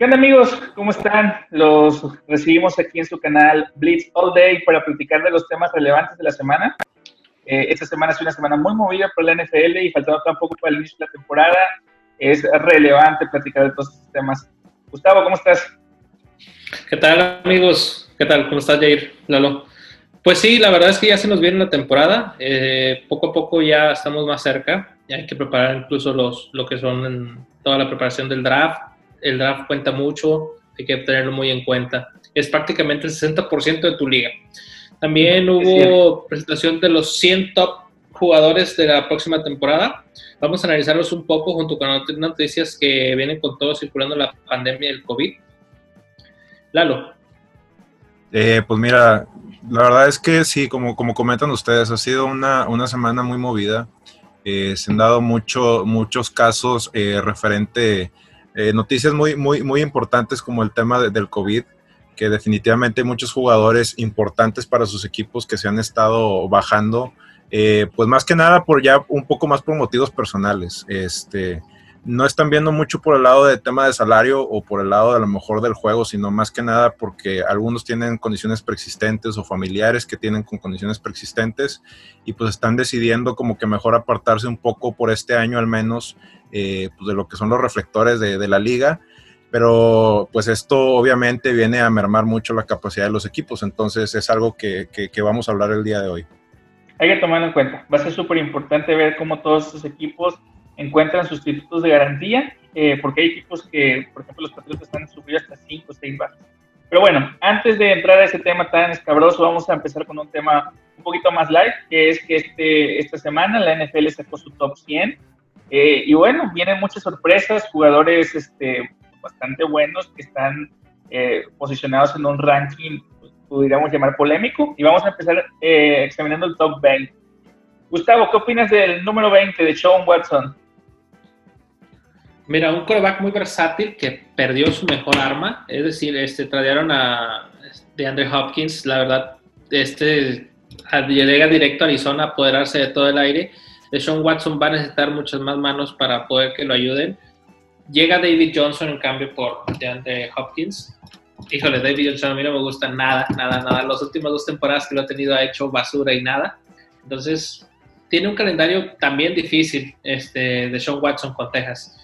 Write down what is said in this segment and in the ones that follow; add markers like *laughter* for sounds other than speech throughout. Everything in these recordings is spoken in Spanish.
¿Qué onda amigos? ¿Cómo están? Los recibimos aquí en su canal Blitz All Day para platicar de los temas relevantes de la semana. Eh, esta semana es una semana muy movida por la NFL y faltando tampoco para el inicio de la temporada, es relevante platicar de todos estos temas. Gustavo, ¿cómo estás? ¿Qué tal amigos? ¿Qué tal? ¿Cómo estás Jair? Lalo. Pues sí, la verdad es que ya se nos viene la temporada. Eh, poco a poco ya estamos más cerca. Ya hay que preparar incluso los, lo que son toda la preparación del draft el draft cuenta mucho, hay que tenerlo muy en cuenta. Es prácticamente el 60% de tu liga. También hubo presentación de los 100 top jugadores de la próxima temporada. Vamos a analizarlos un poco junto con noticias que vienen con todo circulando la pandemia del COVID. Lalo. Eh, pues mira, la verdad es que sí, como, como comentan ustedes, ha sido una, una semana muy movida. Eh, se han dado mucho, muchos casos eh, referente eh, noticias muy, muy, muy importantes como el tema del COVID, que definitivamente hay muchos jugadores importantes para sus equipos que se han estado bajando, eh, pues más que nada por ya un poco más por motivos personales. Este, no están viendo mucho por el lado del tema de salario o por el lado de a lo mejor del juego, sino más que nada porque algunos tienen condiciones preexistentes o familiares que tienen con condiciones preexistentes y pues están decidiendo como que mejor apartarse un poco por este año al menos eh, pues de lo que son los reflectores de, la liga. Pero pues esto obviamente viene a mermar mucho la capacidad de los equipos, entonces es algo que, que, vamos a hablar el día de hoy. Hay que tomarlo en cuenta, va a ser súper importante ver cómo todos estos equipos encuentran sustitutos de garantía, eh, porque hay equipos que, por ejemplo, los Patriotas están sufriendo hasta 5 o 6 bajas. Pero bueno, antes de entrar a ese tema tan escabroso, vamos a empezar con un tema un poquito más light, que es que este, esta semana la NFL sacó su top 100. Eh, y bueno, vienen muchas sorpresas, jugadores este, bastante buenos que están eh, posicionados en un ranking, pues, podríamos llamar polémico. Y vamos a empezar examinando el top 20. Gustavo, ¿qué opinas del número 20 de Sean Watson? Mira, un coreback muy versátil que perdió su mejor arma, es decir, este, trajeron a de Andre Hopkins, la verdad, este llega directo a Arizona a apoderarse de todo el aire. De Sean Watson va a necesitar muchas más manos para poder que lo ayuden. Llega David Johnson en cambio por DeAndre Hopkins. Híjole, David Johnson a mí no me gusta nada, nada, nada. Las últimas dos temporadas que lo ha tenido ha hecho basura y nada. Entonces, tiene un calendario también difícil este, de Sean Watson con Texas.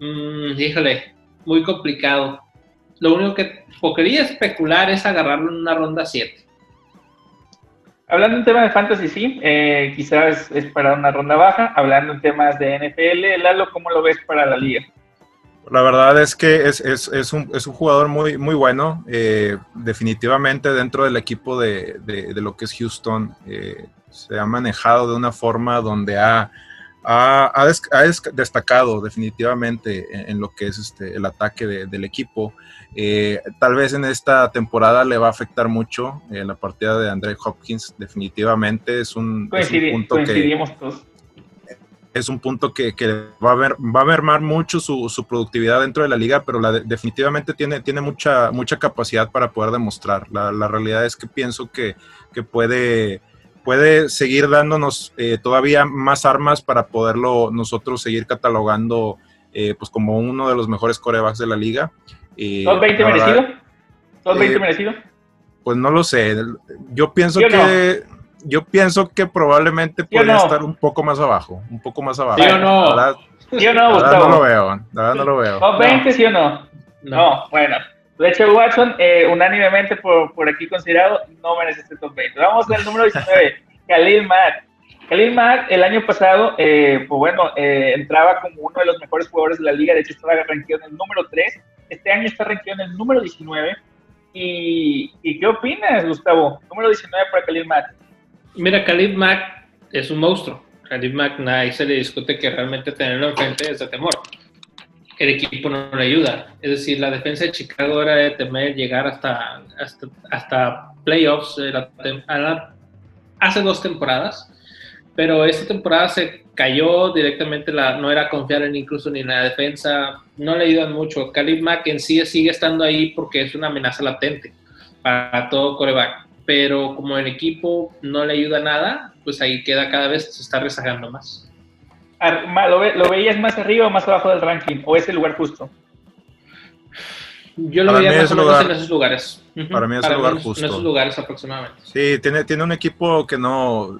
Mm, híjole, muy complicado. Lo único que podría especular es agarrarlo en una ronda 7. Hablando en temas de fantasy, sí, eh, quizás es para una ronda baja. Hablando en temas de NFL, Lalo, ¿cómo lo ves para la liga? La verdad es que es, es, es, un, es un, jugador muy, muy bueno, eh, definitivamente dentro del equipo de, de, de, lo que es Houston. Eh, se ha manejado de una forma donde ha, ha, destacado definitivamente en, lo que es este, el ataque del equipo. Eh, tal vez en esta temporada le va a afectar mucho eh, la partida de Andre Hopkins, definitivamente es un, punto que es un punto que, va, a ver, va a mermar mucho su, productividad dentro de la liga, pero la definitivamente tiene, tiene mucha, mucha capacidad para poder demostrar. La, realidad es que pienso que, que puede puede seguir dándonos eh, todavía más armas para poderlo nosotros seguir catalogando eh, pues como uno de los mejores corebacks de la liga. Eh, ¿Top 20 merecido? ¿Top 20 merecido? Pues no lo sé. Yo pienso que yo pienso que probablemente podría estar un poco más abajo, un poco más abajo. ¿Sí o no? La ¿Sí o no, Gustavo? no lo veo, la verdad no lo veo. ¿Top 20 sí o no? No, bueno. Hecho, Watson, eh, unánimemente por, por, aquí considerado, no merece este top 20. Vamos al número 19, *laughs* Khalil Mack. Khalil Mack el año pasado, eh, pues bueno, eh, entraba como uno de los mejores jugadores de la liga, de hecho estaba rankeado en el número 3, este año está rankeado en el número 19. ¿Y, ¿Y, qué opinas, Gustavo? Número 19 para Khalil Mack. Mira, Khalil Mack es un monstruo. Khalil Mack nadie se le discute que realmente tenerlo enfrente es de temor el equipo no le ayuda. Es decir, la defensa de Chicago era de temer llegar hasta, hasta, playoffs hace dos temporadas, pero esta temporada se cayó directamente, no era confiar en incluso ni en la defensa, no le ayudan mucho. Khalid Mack en sí sigue estando ahí porque es una amenaza latente para todo coreback, pero como el equipo no le ayuda nada, pues ahí queda cada vez, se está rezagando más. ¿Lo, veías más arriba o más abajo del ranking? ¿O es el lugar justo? Yo lo vería más o menos en esos lugares. Para mí es un lugar justo. En esos lugares aproximadamente. Sí, tiene, tiene un equipo que no,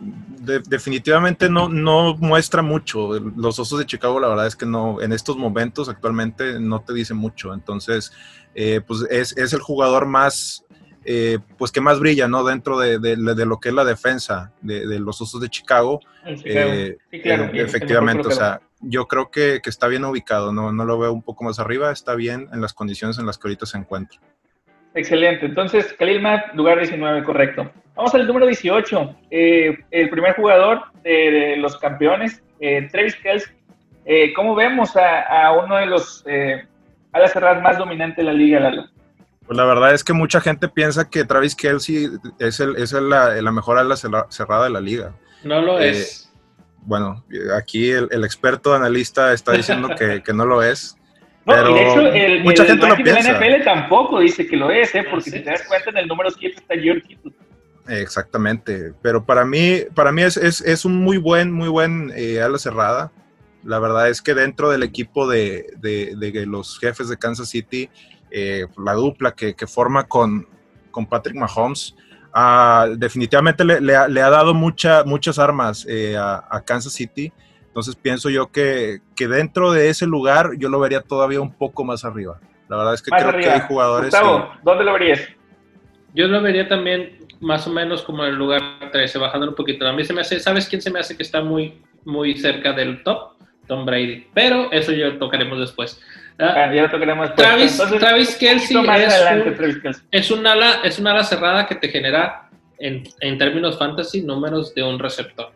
definitivamente no, no muestra mucho. Los Osos de Chicago, la verdad es que no, en estos momentos actualmente no te dice mucho. Entonces, eh, pues es, es, el jugador más, eh, pues que más brilla, ¿no? Dentro de, de, lo que es la defensa de, los Osos de Chicago. Eh, sí, claro. efectivamente, o sea, yo creo que, que, está bien ubicado, ¿no? no lo veo un poco más arriba, está bien en las condiciones en las que ahorita se encuentra. Excelente. Entonces, Khalil Mack, lugar 19, correcto. Vamos al número 18. Eh, el primer jugador de, los campeones, eh, Travis Kelce. Eh, ¿Cómo vemos a, uno de los eh, alas cerradas más dominantes de la liga, Lalo? Pues la verdad es que mucha gente piensa que Travis Kelsey es, el, es la, la, mejor ala cerrada de la liga. No lo es. Bueno, aquí el, el, experto analista está diciendo que, que no lo es. No, y de hecho, el, mucha gente lo piensa. la NFL tampoco dice que lo es, ¿eh? porque si te das cuenta, en el número 7 está George Kittle. Exactamente, pero para mí, para mí es, es, es un muy buen, muy buen eh, ala cerrada. La verdad es que dentro del equipo de, de, de los jefes de Kansas City, eh, la dupla que, que, forma con, con Patrick Mahomes, uh, definitivamente le, le, ha, le, ha, dado mucha, muchas armas eh, a, a Kansas City entonces pienso yo que, que, dentro de ese lugar yo lo vería todavía un poco más arriba. La verdad es que creo que hay jugadores. Gustavo, ¿dónde lo verías? Yo lo vería también más o menos como en el lugar 13, bajando un poquito. A mí se me hace, ¿sabes quién se me hace que está muy, muy cerca del top? Tom Brady. Pero eso ya lo tocaremos después. Ah, ya lo tocaremos después. Travis, Entonces, Travis Kelsey es, es, un ala, es una ala cerrada que te genera en, en términos fantasy números de un receptor.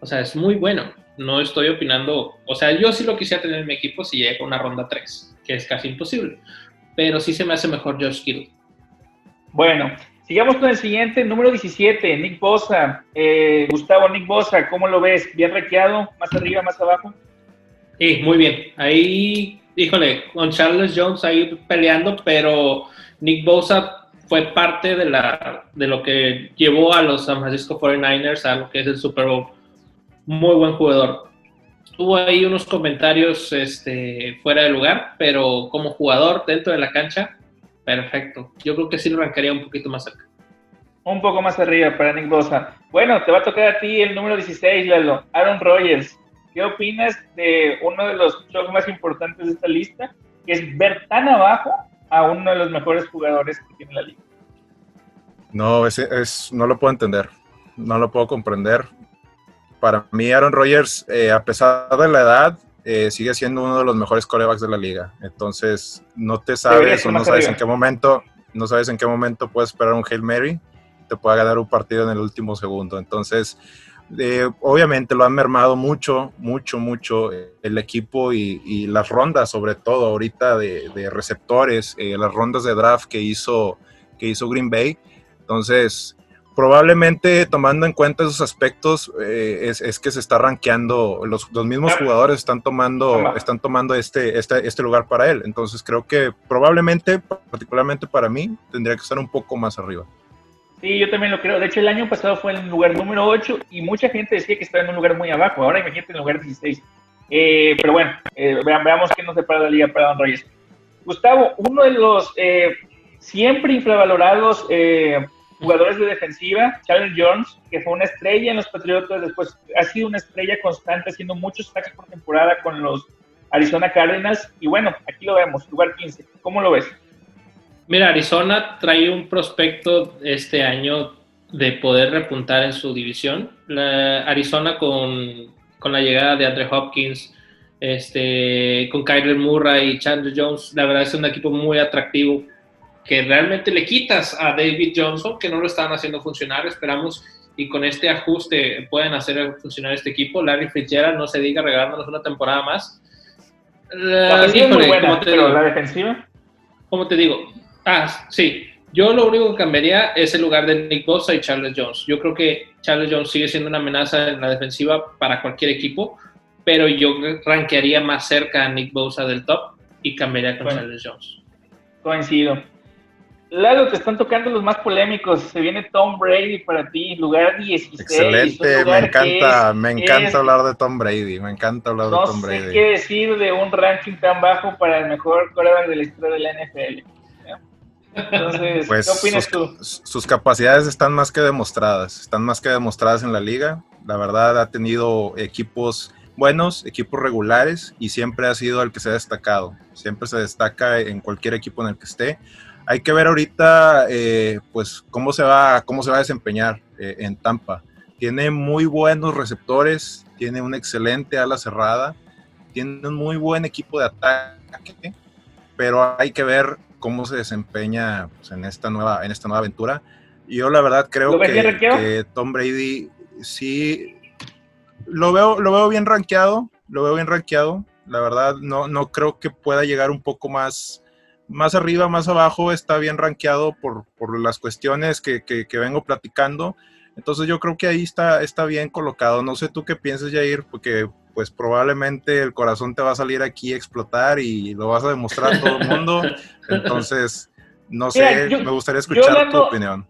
O sea, es muy bueno no estoy opinando, o sea, yo sí lo quisiera tener en mi equipo si llega a una ronda 3, que es casi imposible, pero sí se me hace mejor Josh Kittle. Bueno, sigamos con el siguiente, número 17, Nick Bosa. Eh, Gustavo, Nick Bosa, ¿cómo lo ves? ¿Bien requeado? ¿Más arriba, más abajo? Sí, muy bien. Ahí, híjole, con Charles Jones ahí peleando, pero Nick Bosa fue parte de, la, de lo que llevó a los San Francisco 49ers a lo que es el Super Bowl muy buen jugador. Tuvo ahí unos comentarios este, fuera de lugar, pero como jugador dentro de la cancha, perfecto. Yo creo que sí lo arrancaría un poquito más cerca. Un poco más arriba para Nick Bosa. Bueno, te va a tocar a ti el número 16, Lalo, Aaron Rodgers. ¿Qué opinas de uno de los shows más importantes de esta lista? Que es ver tan abajo a uno de los mejores jugadores que tiene la liga. No, es, es, no lo puedo entender. No lo puedo comprender para mí Aaron Rodgers, eh, a pesar de la edad, eh, sigue siendo uno de los mejores corebacks de la liga. Entonces, no te sabes o no sabes en qué momento, no sabes en qué momento puedes esperar un Hail Mary, te pueda ganar un partido en el último segundo. Entonces, eh, obviamente lo han mermado mucho, mucho, mucho el equipo y, las rondas, sobre todo ahorita de, receptores, las rondas de draft que hizo, que hizo Green Bay. Entonces, probablemente tomando en cuenta esos aspectos eh, es, que se está rankeando, los, los mismos jugadores están tomando, están tomando este, este, este lugar para él. Entonces creo que probablemente, particularmente para mí, tendría que estar un poco más arriba. Sí, yo también lo creo. De hecho, el año pasado fue en el lugar número 8 y mucha gente decía que estaba en un lugar muy abajo. Ahora imagínate en el lugar 16. Eh, pero bueno, eh, veamos qué nos separa la liga para Don Reyes. Gustavo, uno de los siempre infravalorados jugadores de defensiva, Charles Jones, que fue una estrella en los Patriotas, después ha sido una estrella constante, haciendo muchos sacks por temporada con los Arizona Cardinals. Y bueno, aquí lo vemos, lugar 15. ¿Cómo lo ves? Mira, Arizona trae un prospecto este año de poder repuntar en su división. Arizona con, con, la llegada de Andre Hopkins, este, con Kyler Murray y Chandler Jones, la verdad es un equipo muy atractivo que realmente le quitas a David Johnson, que no lo estaban haciendo funcionar. Esperamos y con este ajuste pueden hacer funcionar este equipo. Larry Fitzgerald, no se diga, regalándonos una temporada más. La, la defensiva. ¿Cómo te digo? Ah, sí. Yo lo único que cambiaría es el lugar de Nick Bosa y Charles Jones. Yo creo que Charles Jones sigue siendo una amenaza en la defensiva para cualquier equipo, pero yo rankearía más cerca a Nick Bosa del top y cambiaría con Charles Jones. Coincido. Lalo, te están tocando los más polémicos. Se viene Tom Brady para ti, lugar 16. Excelente, me encanta, me encanta hablar de Tom Brady, me encanta hablar de Tom Brady. No sé qué decir de un ranking tan bajo para el mejor coreback de la historia de la NFL. Entonces, pues, ¿qué opinas tú? Sus capacidades están más que demostradas, están más que demostradas en la liga. La verdad ha tenido equipos buenos, equipos regulares y siempre ha sido el que se ha destacado. Siempre se destaca en cualquier equipo en el que esté. Hay que ver ahorita, eh, pues, cómo se va, cómo se va a desempeñar eh, en Tampa. Tiene muy buenos receptores, tiene una excelente ala cerrada, tiene un muy buen equipo de ataque, pero hay que ver cómo se desempeña pues, en esta nueva, en esta nueva aventura. Yo la verdad creo que, que, Tom Brady sí lo veo, lo veo bien rankeado, lo veo bien rankeado. La verdad, no, no creo que pueda llegar un poco más, más arriba, más abajo. Está bien rankeado por, por las cuestiones que, que, vengo platicando. Entonces yo creo que ahí está, está bien colocado. No sé tú qué piensas, Jair, porque pues probablemente el corazón te va a salir aquí a explotar y lo vas a demostrar a todo el mundo. *laughs* Entonces, no sé, me gustaría escuchar tu opinión.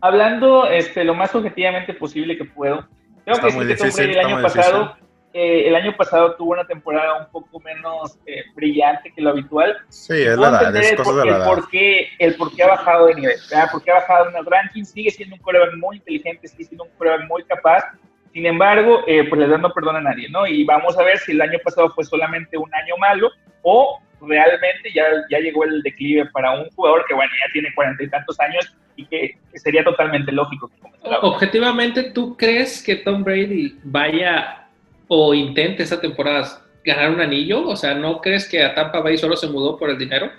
Hablando este, lo más objetivamente posible que puedo, Creo que muy difícil, el año pasado, eh, el año pasado tuvo una temporada un poco menos eh, brillante que lo habitual. Sí, es la edad, es cosa de la edad. Por qué, el por qué ha bajado de nivel, ¿verdad? por qué ha bajado en el ranking, sigue siendo un coreback muy inteligente, sigue siendo un coreback muy capaz, sin embargo, eh, pues le dando perdón a nadie, ¿no? Y vamos a ver si el año pasado fue solamente un año malo o realmente ya, ya llegó el declive para un jugador que, bueno, ya tiene cuarenta y tantos años y que, sería totalmente lógico. Objetivamente, ¿tú crees que Tom Brady vaya o intente esta temporada ganar un anillo? O sea, ¿no crees que a Tampa Bay solo se mudó por el dinero?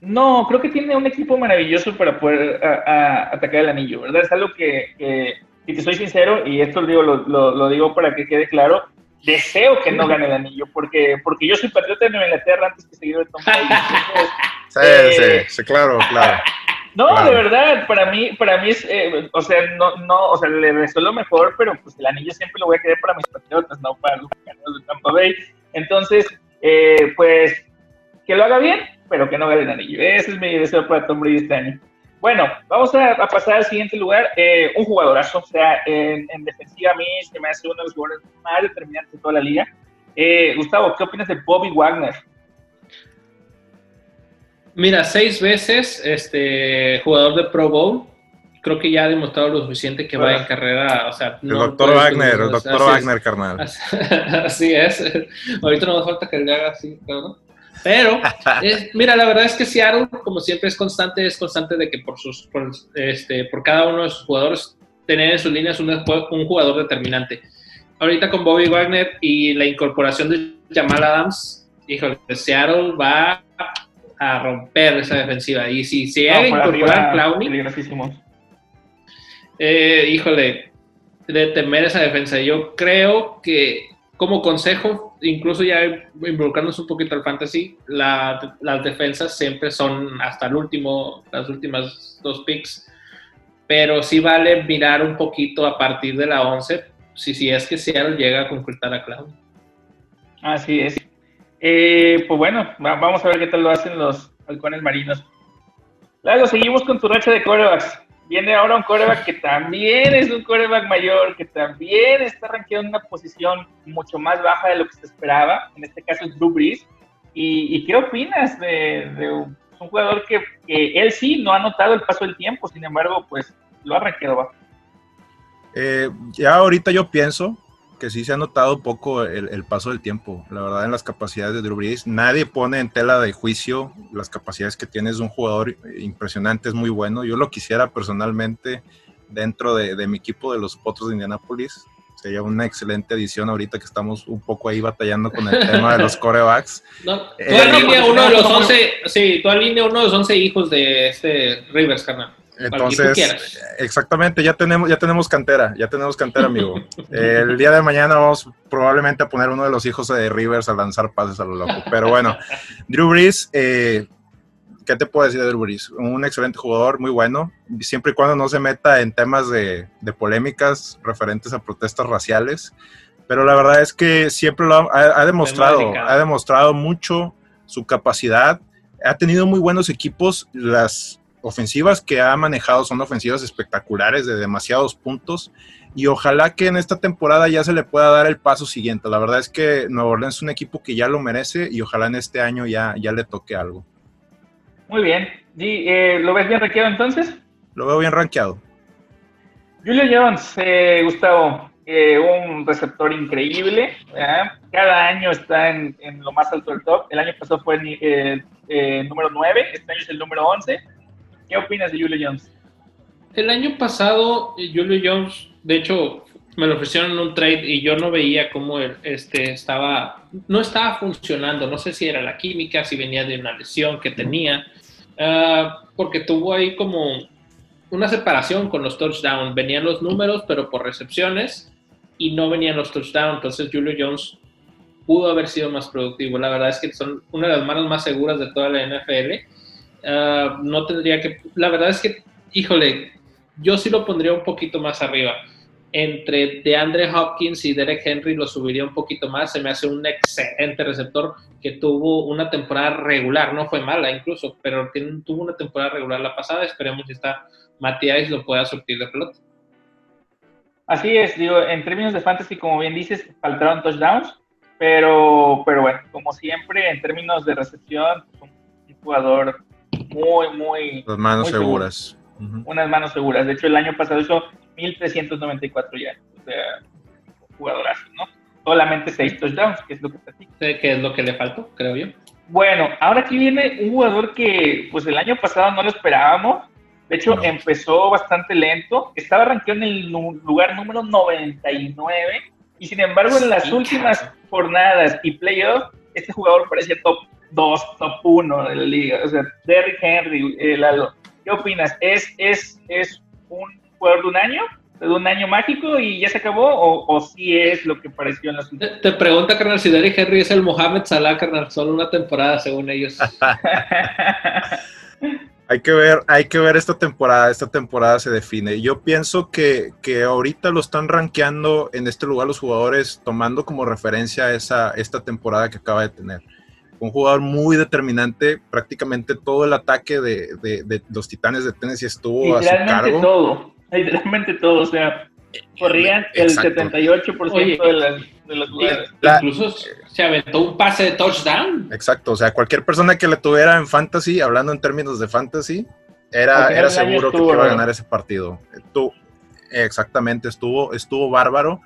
No, creo que tiene un equipo maravilloso para poder atacar el anillo, ¿verdad? Es algo que, si te soy sincero, y esto lo digo, lo, digo para que quede claro, deseo que no gane el anillo, porque, porque yo soy patriota de Nueva Inglaterra antes que seguir de Tom Brady. sí, sí, sí, claro, claro. No, de verdad, para mí, para mí es, eh, o sea, no, no, o sea, le resuelvo mejor, pero pues el anillo siempre lo voy a querer para mis patriotas, no para los de Tampa Bay. Entonces, eh, pues, que lo haga bien, pero que no gane el anillo. Ese es mi deseo para Tom Brady este año. Bueno, vamos a, pasar al siguiente lugar. Eh, un jugadorazo, o sea, en, defensiva a mí se me hace uno de los jugadores más determinantes de toda la liga. Gustavo, ¿qué opinas de Bobby Wagner? Mira, seis veces este jugador de Pro Bowl. Creo que ya ha demostrado lo suficiente que va en carrera. O sea, el doctor Wagner, el doctor Wagner, carnal. *laughs* Así, es. Ahorita no me falta que le haga así, ¿no? Pero, *laughs* mira, la verdad es que Seattle, como siempre, es constante, es constante de que por sus, por, este, por cada uno de sus jugadores, tener en sus líneas un, un jugador determinante. Ahorita con Bobby Wagner y la incorporación de Jamal Adams, híjole, Seattle va a romper esa defensiva. Y si se llega a incorporar Clowney, eh, híjole, de temer esa defensa. Yo creo que como consejo, incluso ya involucrándonos un poquito al fantasy, las defensas siempre son hasta el último, las últimas dos picks, pero sí vale mirar un poquito a partir de la 11, si, es que Seattle llega a concretar a Clown. Así es. Eh, pues bueno, vamos a ver qué tal lo hacen los halcones marinos. Luego seguimos con tu racha de corebacks. Viene ahora un coreback que también es un coreback mayor, que también está rankeado en una posición mucho más baja de lo que se esperaba. En este caso es Drew Brees. ¿Y, qué opinas de, un jugador que, él sí no ha notado el paso del tiempo, sin embargo, pues lo ha rankeado bajo? Eh, ya ahorita yo pienso que sí se ha notado un poco el, paso del tiempo, la verdad, en las capacidades de Drew Brees. Nadie pone en tela de juicio las capacidades que tiene, es un jugador impresionante, es muy bueno. Yo lo quisiera personalmente dentro de, mi equipo de los Potros de Indianapolis. Sería una excelente edición ahorita que estamos un poco ahí batallando con el tema de los *laughs* corebacks. No, tú eh, uno de los 11, sí, tú alinea uno de los 11 hijos de este Rivers, carnal. Entonces, exactamente, ya tenemos, ya tenemos cantera, ya tenemos cantera, amigo. *laughs* el día de mañana vamos probablemente a poner uno de los hijos de Rivers a lanzar pases a lo loco. Pero bueno, *laughs* Drew Brees, eh, ¿qué te puedo decir de Drew Brees? Un excelente jugador, muy bueno, siempre y cuando no se meta en temas de, polémicas referentes a protestas raciales. Pero la verdad es que siempre lo ha demostrado, ha demostrado mucho su capacidad. Ha tenido muy buenos equipos. Las ofensivas que ha manejado son ofensivas espectaculares de demasiados puntos y ojalá que en esta temporada ya se le pueda dar el paso siguiente. La verdad es que Nueva Orleans es un equipo que ya lo merece y ojalá en este año ya, ya le toque algo. Muy bien. eh, ¿Lo ves bien rankeado entonces? Lo veo bien rankeado. Julio Jones, eh, Gustavo, eh, un receptor increíble. Cada año está en, lo más alto del top. El año pasado fue el número 9, este año es el número 11. ¿Qué opinas de Julio Jones? El año pasado, Julio Jones, de hecho, me lo ofrecieron un trade y yo no veía cómo este estaba, no estaba funcionando. No sé si era la química, si venía de una lesión que tenía, ah, porque tuvo ahí como una separación con los touchdowns. Venían los números, pero por recepciones y no venían los touchdowns. Entonces Julio Jones pudo haber sido más productivo. La verdad es que son una de las manos más seguras de toda la NFL. Ah, no tendría que, la verdad es que, híjole, yo sí lo pondría un poquito más arriba. Entre DeAndre Hopkins y Derek Henry lo subiría un poquito más. Se me hace un excelente receptor que tuvo una temporada regular. No fue mala incluso, pero tuvo una temporada regular la pasada. Esperemos que está Matías lo pueda surtir de pelota. Así es, digo, en términos de fantasy, como bien dices, faltaron touchdowns, pero, pero bueno, como siempre, en términos de recepción, un jugador muy, muy... Las manos seguras. Unas manos seguras. De hecho, el año pasado hizo 1.394 ya. O sea, jugadorazo, ¿no? Solamente 6 touchdowns, que es lo que Que es lo que le faltó, creo yo. Bueno, ahora aquí viene un jugador que, pues el año pasado no lo esperábamos, de hecho, empezó bastante lento. Estaba rankeado en el lugar número 99. Y sin embargo, en las últimas jornadas y playoffs, este jugador parecía top 2, top 1 de la liga. O sea, Derrick Henry, eh, Lalo. ¿Qué opinas? ¿Es, es, ¿Es un jugador de un año? ¿De un año mágico y ya se acabó? ¿O, o sí es lo que pareció en las? Te, te pregunta, carnal, si Derrick Henry es el Mohamed Salah, carnal. Solo una temporada, según ellos. *laughs* Hay que ver, hay que ver esta temporada, esta temporada se define. Yo pienso que, que ahorita lo están rankeando en este lugar los jugadores tomando como referencia esa, esta temporada que acaba de tener. Un jugador muy determinante, prácticamente todo el ataque de, de, los Titanes de Tennessee estuvo a su cargo. todo, *laughs* literalmente todo, o sea, corrían el 78% de las incluso se aventó un pase de touchdown. Exacto, o sea, cualquier persona que le tuviera en fantasy, hablando en términos de fantasy, era, era seguro que iba a ganar ese partido. Tú, exactamente, estuvo, estuvo bárbaro.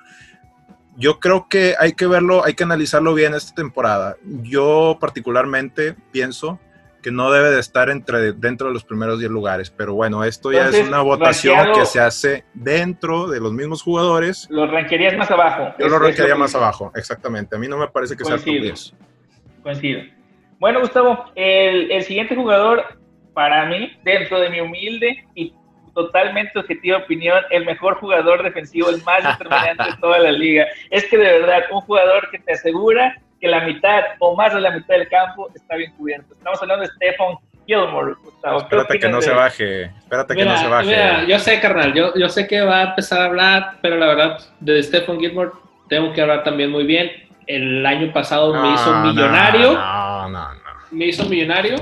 Yo creo que hay que verlo, hay que analizarlo bien esta temporada. Yo particularmente pienso que no debe de estar entre, dentro de los primeros 10 lugares. Pero bueno, esto ya es una votación que se hace dentro de los mismos jugadores. Lo ranquearías más abajo. Yo lo ranquearía más abajo, exactamente. A mí no me parece que sea top 10. Coincido. Bueno, Gustavo, el, el siguiente jugador, para mí, dentro de mi humilde y totalmente objetiva opinión, el mejor jugador defensivo, el más determinante de toda la liga. Es que de verdad, un jugador que te asegura que la mitad o más de la mitad del campo está bien cubierto. Estamos hablando de Stephen Gilmore, Gustavo. Espérate que no se baje, espérate que no se baje. Mira, yo sé, carnal, yo, yo sé que va a empezar a hablar, pero la verdad, de Stephen Gilmore tengo que hablar también muy bien. El año pasado me hizo millonario. No, no, no. Me hizo millonario.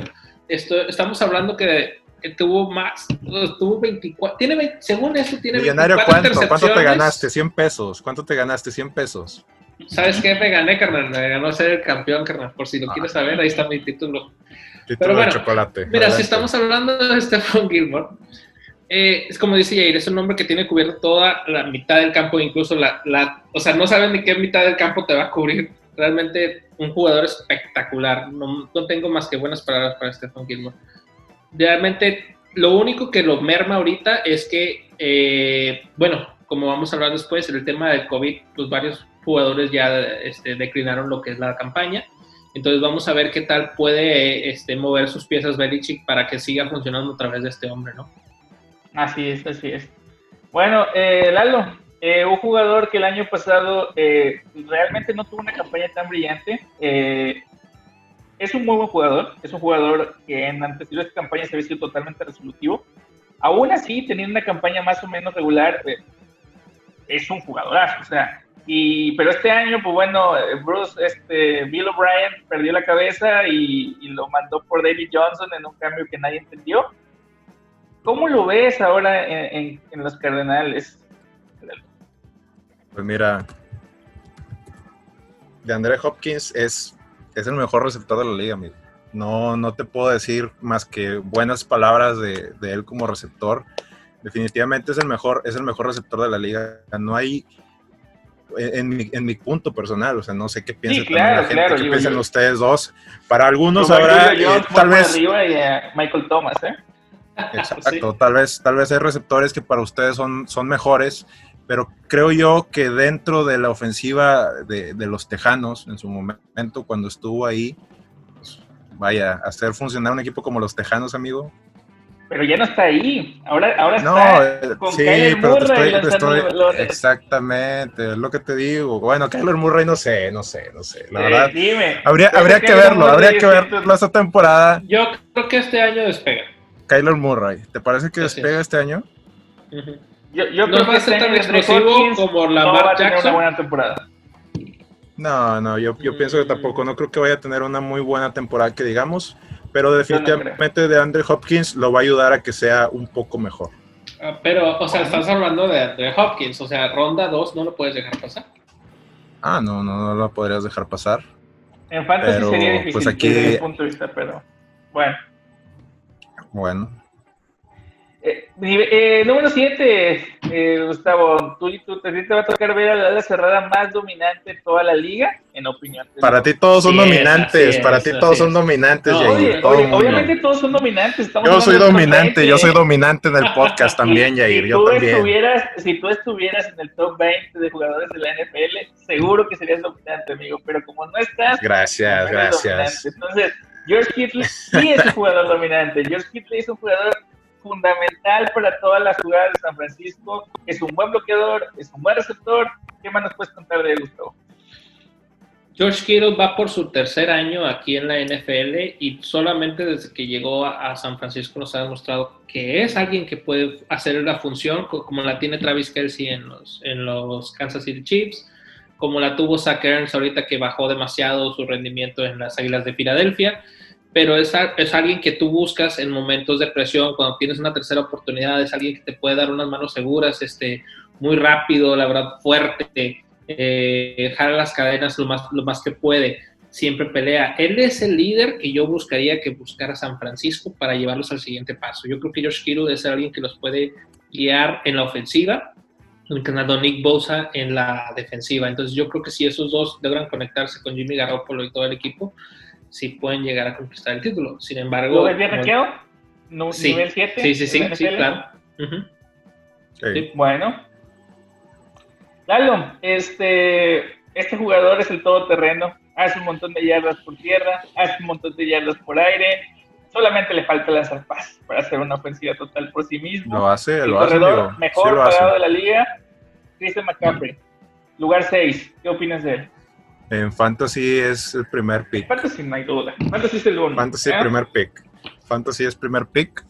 Esto, estamos hablando que, que tuvo más, tuvo 24, tiene según eso tiene millonario 24 ¿cuánto? ¿Cuánto te ganaste? 100 pesos. ¿Cuánto te ganaste? 100 pesos. ¿Sabes qué? Me gané, carnal. Me ganó ser el campeón, carnal. Por si lo quieres saber, ahí está mi título. Pero bueno, chocolate. Mira, si estamos hablando de *laughs* Stephen Gilmore, eh, es como dice Jair, es un hombre que tiene cubierto toda la mitad del campo, incluso la, la, o sea, no saben ni qué mitad del campo te va a cubrir. Realmente un jugador espectacular. No, no tengo más que buenas palabras para Stephen Gilmore. Realmente lo único que lo merma ahorita es que, eh, bueno, como vamos a hablar después, el tema del COVID, pues varios jugadores ya este, declinaron lo que es la campaña. Entonces vamos a ver qué tal puede este, mover sus piezas Belichick para que siga funcionando a través de este hombre, ¿no? Así es, así es. Bueno, eh, Lalo, eh, un jugador que el año pasado eh, realmente no tuvo una campaña tan brillante. Eh, es un muy buen jugador, es un jugador que en anteriores campañas se ha sido totalmente resolutivo. Aún así, teniendo una campaña más o menos regular, es un jugadorazo. O sea, y, pero este año, pues bueno, Bruce, este, Bill O'Brien perdió la cabeza y, lo mandó por David Johnson en un cambio que nadie entendió. ¿Cómo lo ves ahora en, los Cardenales? Pues mira, de André Hopkins es, es el mejor receptor de la liga, no, no te puedo decir más que buenas palabras de, de, él como receptor. Definitivamente es el mejor, es el mejor receptor de la liga. No hay, en mi, en mi punto personal, o sea, no sé qué piensa sí, claro, la gente, claro, qué piensan yo, ustedes dos. Para algunos habrá, yo, eh, tal vez... Arriba y a Michael Thomas, ¿eh? *laughs* Exacto, sí. tal vez, tal vez hay receptores que para ustedes son, son mejores, pero creo yo que dentro de la ofensiva de, de los Tejanos, en su momento, cuando estuvo ahí, pues, vaya, hacer funcionar un equipo como los Tejanos, amigo. Pero ya no está ahí. Ahora, ahora no, está con sí, Kyler pero Murray te estoy, te estoy exactamente, es lo que te digo. Bueno, Kyler Murray no sé, no sé, no sé. La Eh, verdad, dime. habría, habría que verlo, Murray habría que verlo esta temporada. Yo creo que este año despega. Kyler Murray, ¿te parece que Así despega es. este año? Ujú. Yo, yo No creo va que a ser este tan año Andre explosivo como no Lamar va a tener Jackson. una buena temporada. No, no, yo, yo Mm. pienso que tampoco, no creo que vaya a tener una muy buena temporada que digamos, pero definitivamente de Andre Hopkins lo va a ayudar a que sea un poco mejor. Ah, Pero, o sea, estás hablando de, de Hopkins, o sea, ronda 2 no lo puedes dejar pasar. Ah, no, no, no lo podrías dejar pasar. En fantasy Pero, sería difícil pues, aquí- desde mi punto de vista, pero bueno. Bueno, Eh, nive- eh, número 7, Gustavo, tú, tú, te, te va a tocar ver a la ala cerrada más dominante de toda la liga, en opinión. para ti todos son dominantes, es, para ti todos es. son dominantes, No, Jair, Oye, todo obviamente todos son dominantes. estamos Yo soy dominante, 20. yo soy dominante en el podcast *laughs* también, Y Jair, si yo tú también. Estuvieras, si tú estuvieras en el top 20 de jugadores de la NFL, seguro que serías dominante, amigo. Pero como no estás, Gracias, no eres gracias. dominante. Entonces, George Kittle sí es un jugador dominante. George Kittle es un jugador fundamental para todas las jugadas de San Francisco. Es un buen bloqueador, es un buen receptor. ¿Qué más nos puedes contar de Gustavo? George Kittle va por su tercer año aquí en la NFL y solamente desde que llegó a, San Francisco nos ha demostrado que es alguien que puede hacer la función co- como la tiene Travis Kelsey en los, en los Kansas City Chiefs, como la tuvo Zach Ertz ahorita que bajó demasiado su rendimiento en las Águilas de Filadelfia, pero es, es alguien que tú buscas en momentos de presión, cuando tienes una tercera oportunidad, es alguien que te puede dar unas manos seguras, este, muy rápido, la verdad, fuerte, eh, jala las cadenas lo más, lo más que puede, siempre pelea. Él es el líder que yo buscaría que buscara San Francisco para llevarlos al siguiente paso. Yo creo que Josh Kittle es alguien que los puede guiar en la ofensiva, entrenando Nick Bosa en la defensiva. Entonces yo creo que si esos dos logran conectarse con Jimmy Garoppolo y todo el equipo, sí pueden llegar a conquistar el título. Sin embargo... ¿Lo ves bien como- rankeado? Nu- Sí. ¿Nivel 7? Sí, sí, sí, sí, claro. Ujú. Sí. Bueno. Lalo, este, este jugador es el todoterreno, hace un montón de yardas por tierra, hace un montón de yardas por aire, solamente le falta lanzar pases para hacer una ofensiva total por sí mismo. Lo hace, el lo hace, corredor amigo. mejor Sí lo hace. pagado de la liga, Christian McCaffrey, lugar 6, ¿qué opinas de él? En Fantasy es el primer pick. Fantasy no hay duda, Fantasy es el uno. Fantasy ¿eh? primer pick. Fantasy es primer pick.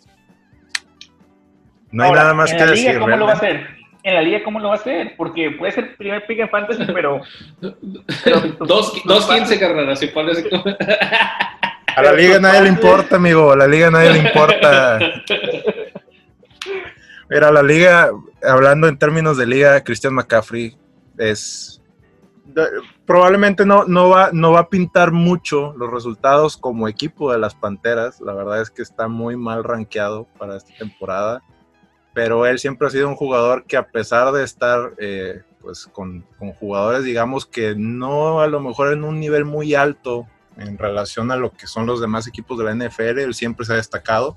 No hay nada más en que la liga, decir. ¿Cómo lo va a hacer? En la liga, ¿cómo lo va a hacer? Porque puede ser primer pick en Fantasy, *laughs* pero... Dos, dos pases- 15 carreras, si pones... A la liga nadie le importa, amigo. A la liga nadie le importa. Mira, la liga, hablando en términos de liga, Christian McCaffrey es probablemente no, no, va, no va a pintar mucho los resultados como equipo de las Panteras. La verdad es que está muy mal rankeado para esta temporada. Pero él siempre ha sido un jugador que a pesar de estar eh, pues con, con jugadores, digamos que no a lo mejor en un nivel muy alto en relación a lo que son los demás equipos de la NFL, él siempre se ha destacado.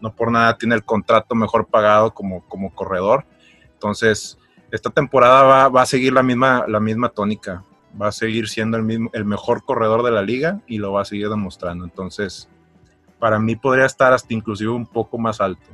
No por nada tiene el contrato mejor pagado como, como corredor. Entonces, esta temporada va, va a seguir la misma, la misma tónica. Va a seguir siendo el, mismo, el mejor corredor de la liga y lo va a seguir demostrando. Entonces, para mí podría estar hasta inclusive un poco más alto.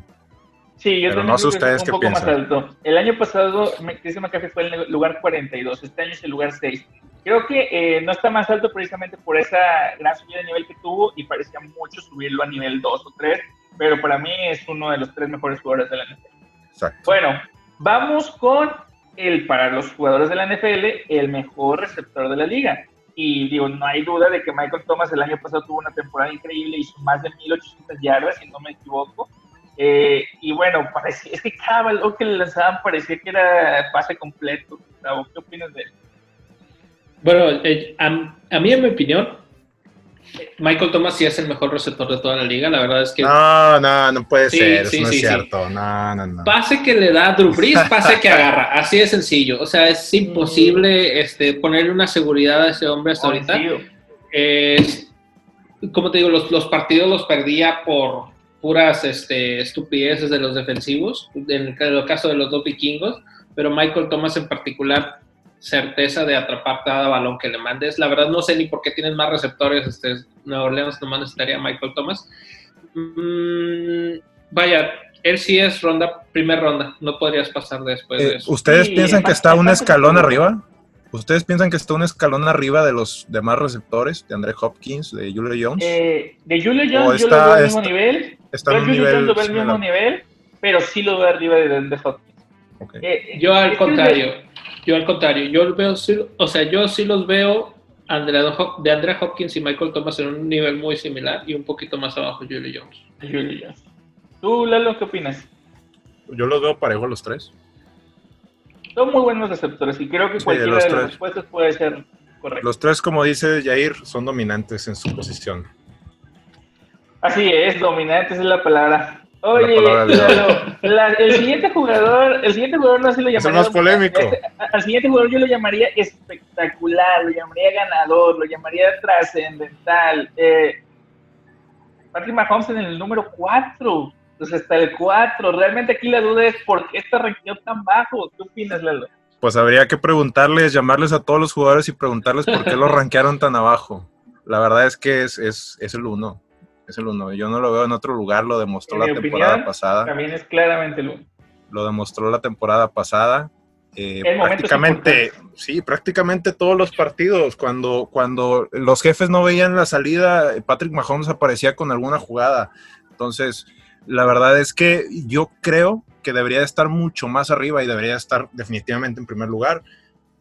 Sí, yo Pero no sé ustedes es un qué poco más piensan. alto. El año pasado, me- Christian McCaffrey fue el lugar 42, este año es el lugar 6. Creo que eh, no está más alto precisamente por esa gran subida de nivel que tuvo y parecía mucho subirlo a nivel 2 o 3, pero para mí es uno de los tres mejores jugadores de la NFL. Exacto. Bueno, vamos con el, para los jugadores de la NFL, el mejor receptor de la liga. Y digo, no hay duda de que Michael Thomas el año pasado tuvo una temporada increíble, hizo más de 1800 yardas, si no me equivoco. Eh, y bueno, *laughs* parecía, es que cada balón que le lanzaban parecía que era pase completo. ¿Qué opinas de él? Bueno, eh, a, a mí en mi opinión, Michael Thomas sí es el mejor receptor de toda la liga, la verdad es que... No, no, no puede ser, eso no es cierto, no, no, no. Pase que le da Drew Brees, pase que agarra, *laughs* así de sencillo, o sea, es imposible este, ponerle una seguridad a ese hombre hasta ahorita. como te digo, los, los, partidos los perdía por puras este, estupideces de los defensivos, en el caso de los dos vikingos, pero Michael Thomas en particular certeza de atrapar cada balón que le mandes. La verdad no sé ni por qué tienen más receptores. Este, Nueva Orleans nomás necesitaría Michael Thomas. Mm, vaya, él sí es ronda, primer ronda. No podrías pasar después de eh, eso. ¿Ustedes piensan que está un escalón arriba? ¿Ustedes piensan que está un escalón arriba de los demás receptores? De Andre Hopkins, de Julio Jones. Eh, de Julio Jones yo lo veo al mismo nivel. Está en un nivel lo veo al mismo nivel, pero sí lo veo arriba de Hopkins. Eh, yo al contrario. Yo al contrario, yo veo, o sea, yo sí los veo de Andrea Hopkins y Michael Thomas en un nivel muy similar y un poquito más abajo Julio Jones. Julio Jones. ¿Tú, Lalo, qué opinas? Yo los veo parejo los tres. Son muy buenos receptores y creo que cualquiera de las respuestas puede ser correcta. Los tres, como dice Jair, son dominantes en su posición. Así es, dominantes es la palabra. Oye, el siguiente jugador, el siguiente jugador no se lo llamaría. Es más polémico. Este, al siguiente jugador yo lo llamaría espectacular, lo llamaría ganador, lo llamaría trascendental. Eh, Patrick Mahomes en el número 4, pues hasta el 4. Realmente aquí la duda es por qué está rankeado tan bajo. ¿Qué opinas, Lalo? Pues habría que preguntarles, llamarles a todos los jugadores y preguntarles por qué lo rankearon tan abajo. La verdad es que es, es, es el uno es el uno. Yo no lo veo en otro lugar, lo demostró la temporada pasada. También es claramente el uno. Lo demostró la temporada pasada. Eh, prácticamente, sí, prácticamente todos los partidos, cuando, cuando los jefes no veían la salida, Patrick Mahomes aparecía con alguna jugada. Entonces, la verdad es que yo creo que debería estar mucho más arriba y debería estar definitivamente en primer lugar.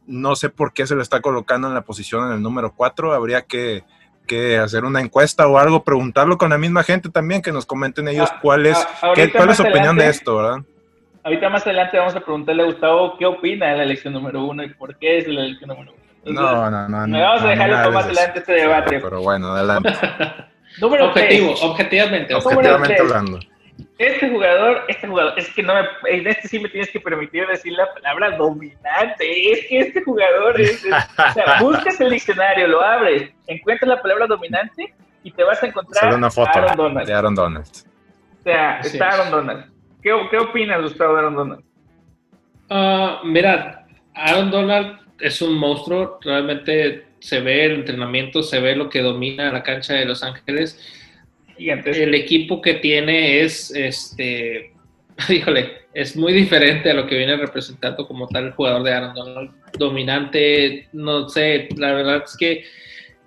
No sé por qué se le está colocando en la posición en el número 4. Habría que, que hacer una encuesta o algo, preguntarlo con la misma gente también, que nos comenten ellos ah, cuál es, ah, cuál es su opinión de esto, ¿verdad? Ahorita más adelante vamos a preguntarle a Gustavo qué opina de la elección número uno y por qué es la elección número uno. no, no, no. Me vamos a dejarlo para más adelante este debate. Pero bueno, adelante. *laughs* número Objetivo, objetivamente. Objetivamente hablando. Este jugador, este jugador, es que no me, en este sí me tienes que permitir decir la palabra dominante. Es que este jugador es, o sea, *laughs* buscas el diccionario, lo abres, encuentras la palabra dominante y te vas a encontrar una foto Aaron Donald. de Aaron Donald. O sea, está Aaron Donald. ¿Qué, ¿Qué, opinas, Gustavo, de Aaron Donald? Uh, mira, Aaron Donald es un monstruo, realmente se ve el entrenamiento, se ve lo que domina la cancha de Los Ángeles el equipo que tiene es, este, *laughs* híjole, es muy diferente a lo que viene representando como tal el jugador de Aaron Donald. Dominante, no sé, la verdad es que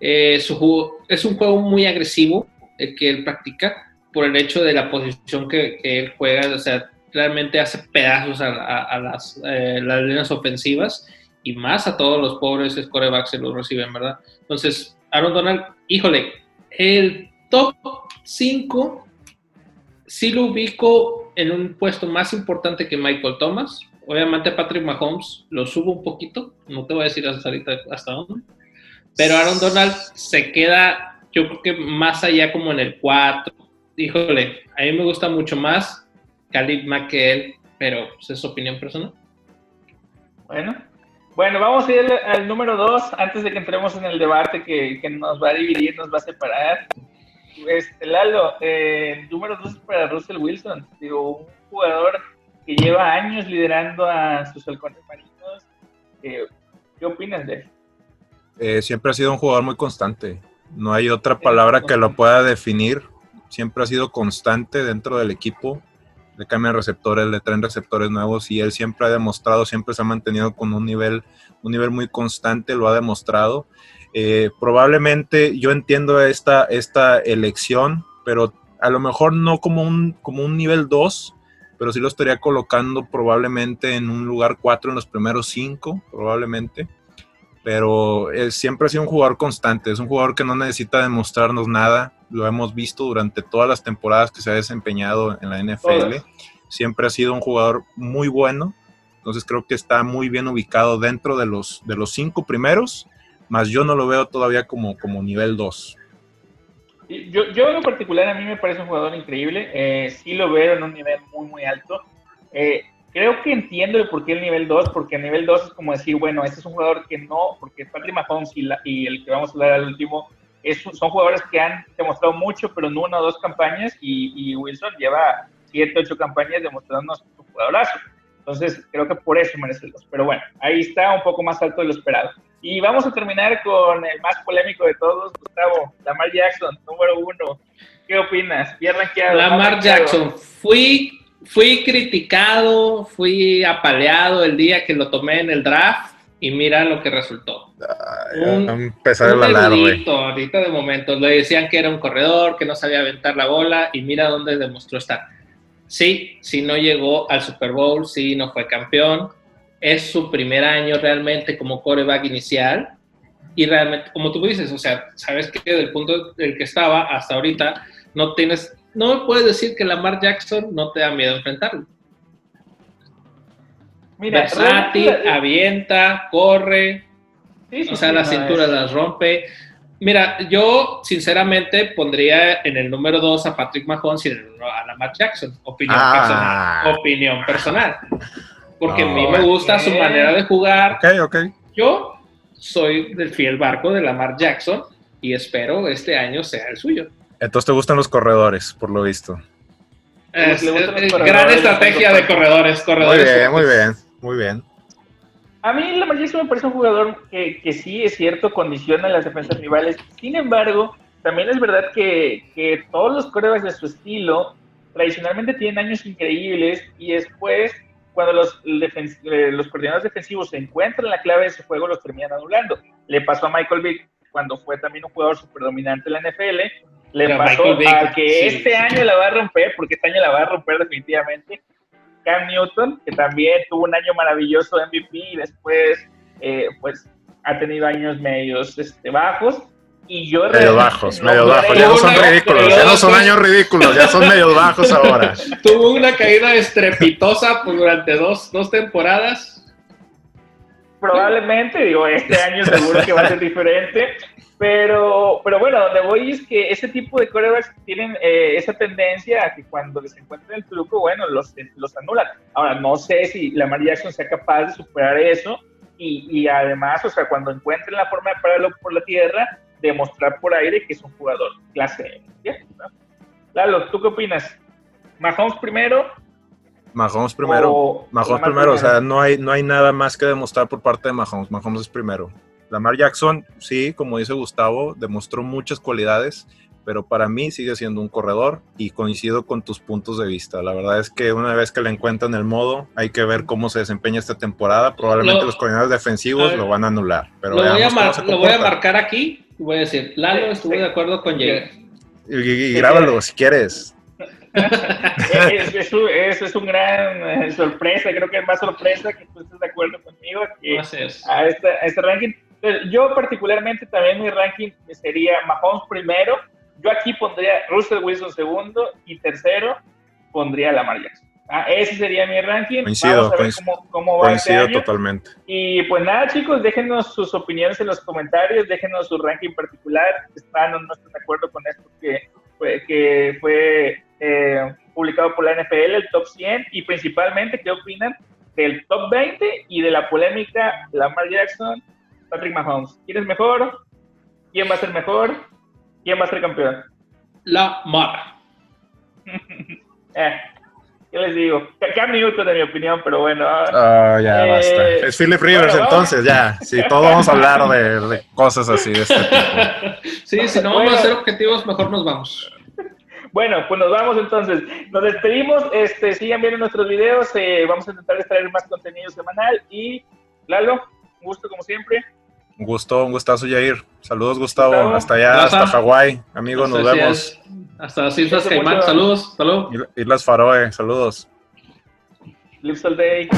eh, su es un juego muy agresivo el que él practica por el hecho de la posición que, él juega, o sea, realmente hace pedazos a, las, eh, las líneas ofensivas y más a todos los pobres scorebacks se los reciben, ¿verdad? Entonces, Aaron Donald, híjole, el top 5 sí lo ubico en un puesto más importante que Michael Thomas. Obviamente Patrick Mahomes lo subo un poquito, no te voy a decir hasta ahorita hasta dónde. Pero Aaron Donald se queda, yo creo que más allá como en el 4. Híjole, a mí me gusta mucho más Khalid Mack que él, pero pues, es opinión personal. Bueno, bueno, vamos a ir al, número 2 antes de que entremos en el debate que, que nos va a dividir, nos va a separar este, Lalo, eh, número dos para Russell Wilson, digo, un jugador que lleva años liderando a sus halcones marinos. Eh, ¿Qué opinas de él? Eh, siempre ha sido un jugador muy constante. No hay otra palabra que lo pueda definir. Siempre ha sido constante dentro del equipo. Le cambian receptores, le traen receptores nuevos y él siempre ha demostrado, siempre se ha mantenido con un nivel, un nivel muy constante, lo ha demostrado. Eh, probablemente yo entiendo esta, esta elección, pero a lo mejor no como un, como un nivel 2, pero sí lo estaría colocando probablemente en un lugar 4 en los primeros 5, probablemente. Pero siempre ha sido un jugador constante, es un jugador que no necesita demostrarnos nada, lo hemos visto durante todas las temporadas que se ha desempeñado en la NFL. Siempre ha sido un jugador muy bueno, entonces creo que está muy bien ubicado dentro de los, de los cinco primeros más yo no lo veo todavía como, como nivel 2. yo, yo en lo particular a mí me parece un jugador increíble. Eh, sí lo veo en un nivel muy, muy alto. Eh, creo que entiendo el por qué el nivel 2, porque el nivel 2 es como decir, bueno, este es un jugador que no, porque Patrick Mahomes y, y el que vamos a hablar al último, es, son jugadores que han demostrado mucho, pero en una o dos campañas, y, y Wilson lleva siete, ocho campañas demostrándonos un jugadorazo. Entonces, creo que por eso merece el 2. Pero bueno, ahí está un poco más alto de lo esperado. Y vamos a terminar con el más polémico de todos, Gustavo, Lamar Jackson, número uno. ¿Qué opinas? Bien rankeado. Lamar Jackson, fui, fui criticado, fui apaleado el día que lo tomé en el draft y mira lo que resultó. un, empezar a ahorita de momento. Le decían que era un corredor, que no sabía aventar la bola y mira dónde demostró estar. Sí, sí no llegó al Super Bowl, sí no fue campeón. Es su primer año realmente como coreback inicial. Y realmente, como tú dices, o sea, sabes que del punto del que estaba hasta ahorita, no tienes, no me puedes decir que Lamar Jackson no te da miedo enfrentarlo. Mira, Versátil, avienta, corre, o sea, la cintura las rompe. Mira, yo sinceramente pondría en el número 2 a Patrick Mahomes y en el a Lamar Jackson. Opinión, ah. personal, opinión personal. Porque a mí me gusta su manera de jugar. Ok, ok. Yo soy del fiel barco de Lamar Jackson y espero este año sea el suyo. Entonces te gustan los corredores, por lo visto. Es, gran estrategia de corredores, corredores. Muy bien, muy bien, muy bien. A mí la Jackson me parece un jugador que, que, sí, es cierto, condiciona las defensas rivales. Sin embargo, también es verdad que, que todos los corebacks de su estilo tradicionalmente tienen años increíbles y después, cuando los, eh, los coordinadores defensivos se encuentran la clave de su juego, los terminan anulando. Le pasó a Michael Vick cuando fue también un jugador súper dominante en la NFL. Le pasó a que este año la va a romper, porque este año la va a romper definitivamente. Cam Newton, que también tuvo un año maravilloso de MVP y después eh, pues ha tenido años medios este, bajos. Y yo medio bajos, medio bajos, ya no son ridículos, ya no son años ridículos, ya son medio bajos ahora. *laughs* Tuvo una caída estrepitosa pues, durante dos, dos temporadas. Probablemente, digo, este año seguro que va a ser diferente, pero, pero bueno, donde voy es que ese tipo de corebacks tienen eh, esa tendencia a que cuando les encuentren el truco, bueno, los, los anulan. Ahora, no sé si Lamar Jackson sea capaz de superar eso y, y además, o sea, cuando encuentren la forma de pararlo por la tierra, demostrar por aire que es un jugador clase Lalo, ¿tú qué opinas? ¿Mahomes primero? Mahomes primero. Mahomes primero, o sea, no hay, no hay nada más que demostrar por parte de Mahomes. Mahomes es primero. Lamar Jackson, sí, como dice Gustavo, demostró muchas cualidades, pero para mí sigue siendo un corredor y coincido con tus puntos de vista. La verdad es que una vez que le encuentran el modo, hay que ver cómo se desempeña esta temporada. Probablemente los coordinadores defensivos lo van a anular. Pero lo, voy a, lo voy a marcar aquí y voy a decir, Lalo, estuve de acuerdo con Jay. Y, grábalo si quieres. *laughs* es, es, es, es, un gran eh, sorpresa, creo que es más sorpresa que tú estés de acuerdo conmigo que a, este, a este ranking yo particularmente también mi ranking sería Mahomes primero. Yo aquí pondría Russell Wilson segundo y tercero pondría Lamar Jackson. Ah, ese sería mi ranking. Coincido, Vamos a ver cómo, va este coincido totalmente. Y pues nada, chicos, déjenos sus opiniones en los comentarios, déjenos su ranking particular. Están o no están de acuerdo con esto que fue, que fue eh, publicado por la NFL, el top 100, y principalmente qué opinan del top 20 y de la polémica Lamar Jackson Patrick Mahomes. ¿Quién es mejor? ¿Quién va a ser mejor? ¿Quién va a ser campeón? La Mara. *laughs* eh, ¿Qué les digo? Cam Newton, de mi opinión, pero bueno. Oh, ya eh, basta. Es Philip Rivers, entonces, ya. Sí, todos vamos a hablar de, cosas así de este *laughs* tipo. Sí, si no vamos a hacer objetivos, mejor nos vamos. Bueno, pues nos vamos entonces. Nos despedimos. Este, sigan viendo nuestros videos. Eh, vamos a intentar extraer más contenido semanal. Y, Lalo, un gusto como siempre. Un gusto, un gustazo, Jair. Saludos, Gustavo. Hasta allá, hasta Hawái. Amigos, nos vemos. Hasta las Islas Caimán. Saludos, saludos. Islas Faroe, saludos. Live Day.